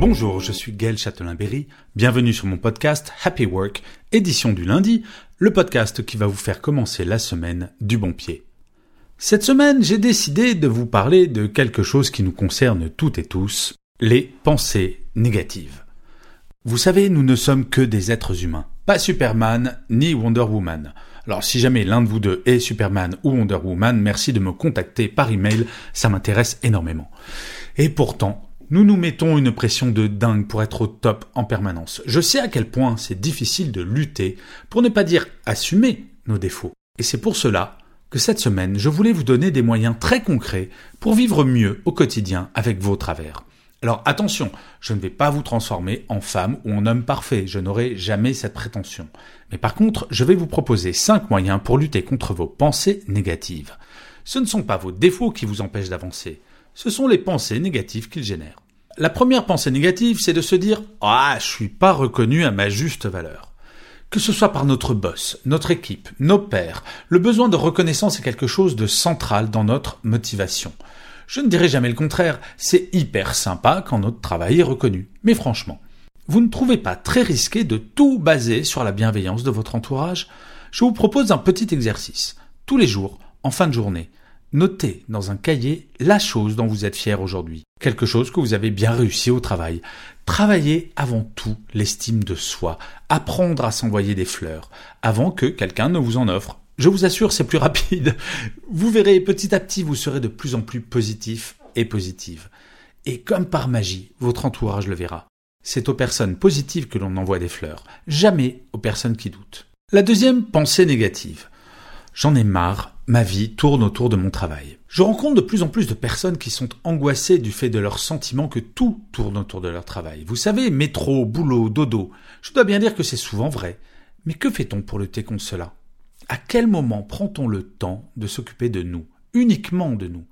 Bonjour, je suis Gaël Châtelain-Berry. Bienvenue sur mon podcast Happy Work, édition du lundi, le podcast qui va vous faire commencer la semaine du bon pied. Cette semaine, j'ai décidé de vous parler de quelque chose qui nous concerne toutes et tous, les pensées négatives. Vous savez, nous ne sommes que des êtres humains, pas Superman ni Wonder Woman. Alors si jamais l'un de vous deux est Superman ou Wonder Woman, merci de me contacter par email, ça m'intéresse énormément. Et pourtant, nous nous mettons une pression de dingue pour être au top en permanence. Je sais à quel point c'est difficile de lutter, pour ne pas dire assumer nos défauts. Et c'est pour cela que cette semaine, je voulais vous donner des moyens très concrets pour vivre mieux au quotidien avec vos travers. Alors attention, je ne vais pas vous transformer en femme ou en homme parfait, je n'aurai jamais cette prétention. Mais par contre, je vais vous proposer 5 moyens pour lutter contre vos pensées négatives. Ce ne sont pas vos défauts qui vous empêchent d'avancer, ce sont les pensées négatives qu'ils génèrent. La première pensée négative, c'est de se dire Ah, je suis pas reconnu à ma juste valeur. Que ce soit par notre boss, notre équipe, nos pairs, le besoin de reconnaissance est quelque chose de central dans notre motivation. Je ne dirai jamais le contraire, c'est hyper sympa quand notre travail est reconnu. Mais franchement, vous ne trouvez pas très risqué de tout baser sur la bienveillance de votre entourage? Je vous propose un petit exercice. Tous les jours, en fin de journée, Notez dans un cahier la chose dont vous êtes fier aujourd'hui, quelque chose que vous avez bien réussi au travail. Travaillez avant tout l'estime de soi, apprendre à s'envoyer des fleurs, avant que quelqu'un ne vous en offre. Je vous assure, c'est plus rapide. Vous verrez, petit à petit, vous serez de plus en plus positif et positive. Et comme par magie, votre entourage le verra. C'est aux personnes positives que l'on envoie des fleurs, jamais aux personnes qui doutent. La deuxième pensée négative. J'en ai marre, ma vie tourne autour de mon travail. Je rencontre de plus en plus de personnes qui sont angoissées du fait de leur sentiment que tout tourne autour de leur travail. Vous savez, métro, boulot, dodo. Je dois bien dire que c'est souvent vrai. Mais que fait-on pour lutter contre cela? À quel moment prend-on le temps de s'occuper de nous, uniquement de nous?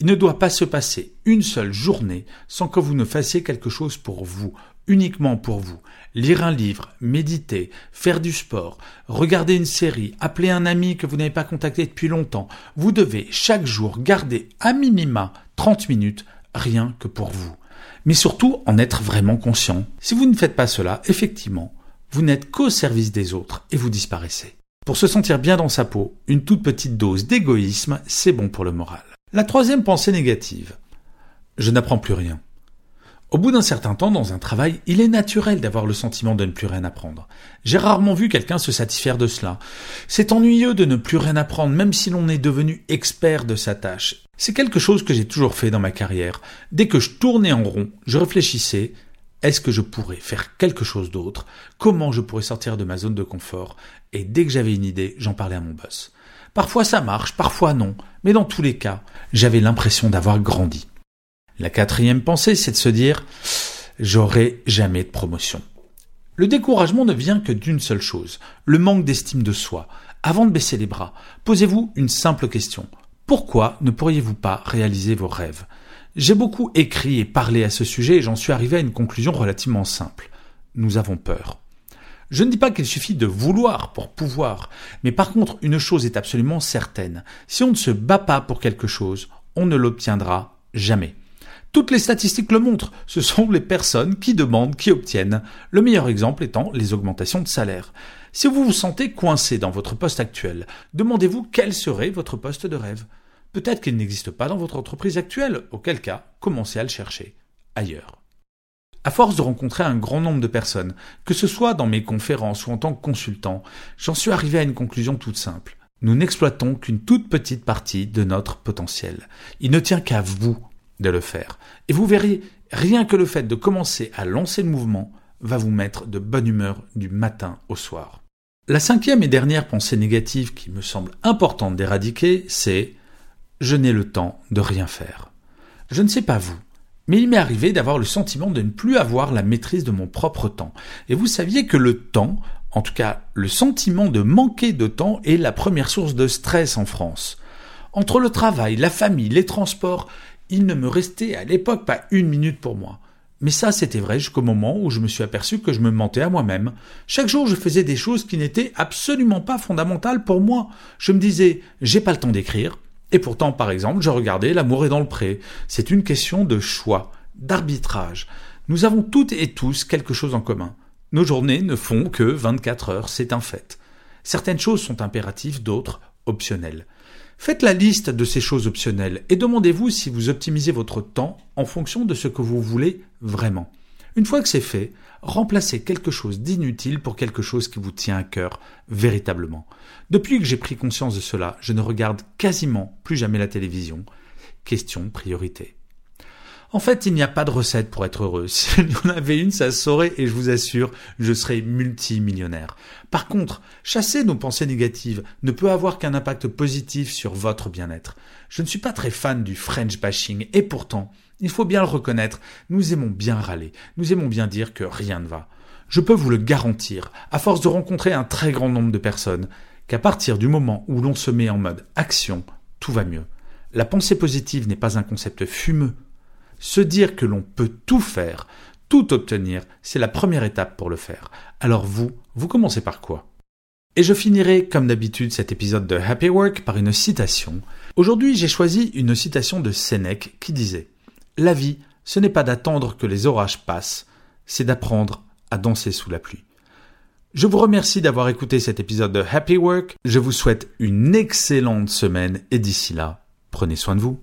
Il ne doit pas se passer une seule journée sans que vous ne fassiez quelque chose pour vous, uniquement pour vous. Lire un livre, méditer, faire du sport, regarder une série, appeler un ami que vous n'avez pas contacté depuis longtemps. Vous devez chaque jour garder à minima 30 minutes rien que pour vous. Mais surtout en être vraiment conscient. Si vous ne faites pas cela, effectivement, vous n'êtes qu'au service des autres et vous disparaissez. Pour se sentir bien dans sa peau, une toute petite dose d'égoïsme, c'est bon pour le moral. La troisième pensée négative. Je n'apprends plus rien. Au bout d'un certain temps dans un travail, il est naturel d'avoir le sentiment de ne plus rien apprendre. J'ai rarement vu quelqu'un se satisfaire de cela. C'est ennuyeux de ne plus rien apprendre même si l'on est devenu expert de sa tâche. C'est quelque chose que j'ai toujours fait dans ma carrière. Dès que je tournais en rond, je réfléchissais est-ce que je pourrais faire quelque chose d'autre? Comment je pourrais sortir de ma zone de confort? Et dès que j'avais une idée, j'en parlais à mon boss. Parfois ça marche, parfois non, mais dans tous les cas, j'avais l'impression d'avoir grandi. La quatrième pensée, c'est de se dire j'aurai jamais de promotion. Le découragement ne vient que d'une seule chose, le manque d'estime de soi. Avant de baisser les bras, posez-vous une simple question. Pourquoi ne pourriez-vous pas réaliser vos rêves? J'ai beaucoup écrit et parlé à ce sujet et j'en suis arrivé à une conclusion relativement simple. Nous avons peur. Je ne dis pas qu'il suffit de vouloir pour pouvoir, mais par contre, une chose est absolument certaine. Si on ne se bat pas pour quelque chose, on ne l'obtiendra jamais. Toutes les statistiques le montrent, ce sont les personnes qui demandent, qui obtiennent, le meilleur exemple étant les augmentations de salaire. Si vous vous sentez coincé dans votre poste actuel, demandez-vous quel serait votre poste de rêve. Peut-être qu'il n'existe pas dans votre entreprise actuelle, auquel cas, commencez à le chercher ailleurs. À force de rencontrer un grand nombre de personnes, que ce soit dans mes conférences ou en tant que consultant, j'en suis arrivé à une conclusion toute simple. Nous n'exploitons qu'une toute petite partie de notre potentiel. Il ne tient qu'à vous de le faire. Et vous verrez, rien que le fait de commencer à lancer le mouvement va vous mettre de bonne humeur du matin au soir. La cinquième et dernière pensée négative qui me semble importante d'éradiquer, c'est je n'ai le temps de rien faire. Je ne sais pas vous, mais il m'est arrivé d'avoir le sentiment de ne plus avoir la maîtrise de mon propre temps. Et vous saviez que le temps, en tout cas le sentiment de manquer de temps, est la première source de stress en France. Entre le travail, la famille, les transports, il ne me restait à l'époque pas une minute pour moi. Mais ça, c'était vrai jusqu'au moment où je me suis aperçu que je me mentais à moi-même. Chaque jour, je faisais des choses qui n'étaient absolument pas fondamentales pour moi. Je me disais, j'ai pas le temps d'écrire. Et pourtant, par exemple, je regardais L'amour est dans le pré. C'est une question de choix, d'arbitrage. Nous avons toutes et tous quelque chose en commun. Nos journées ne font que 24 heures, c'est un fait. Certaines choses sont impératives, d'autres optionnelles. Faites la liste de ces choses optionnelles et demandez-vous si vous optimisez votre temps en fonction de ce que vous voulez vraiment. Une fois que c'est fait, remplacez quelque chose d'inutile pour quelque chose qui vous tient à cœur véritablement. Depuis que j'ai pris conscience de cela, je ne regarde quasiment plus jamais la télévision. Question priorité. En fait, il n'y a pas de recette pour être heureux. S'il y en avait une, ça saurait et je vous assure, je serais multimillionnaire. Par contre, chasser nos pensées négatives ne peut avoir qu'un impact positif sur votre bien-être. Je ne suis pas très fan du French bashing et pourtant, il faut bien le reconnaître, nous aimons bien râler, nous aimons bien dire que rien ne va. Je peux vous le garantir, à force de rencontrer un très grand nombre de personnes, qu'à partir du moment où l'on se met en mode action, tout va mieux. La pensée positive n'est pas un concept fumeux se dire que l'on peut tout faire, tout obtenir, c'est la première étape pour le faire. Alors vous, vous commencez par quoi? Et je finirai, comme d'habitude, cet épisode de Happy Work par une citation. Aujourd'hui, j'ai choisi une citation de Sénèque qui disait La vie, ce n'est pas d'attendre que les orages passent, c'est d'apprendre à danser sous la pluie. Je vous remercie d'avoir écouté cet épisode de Happy Work. Je vous souhaite une excellente semaine et d'ici là, prenez soin de vous.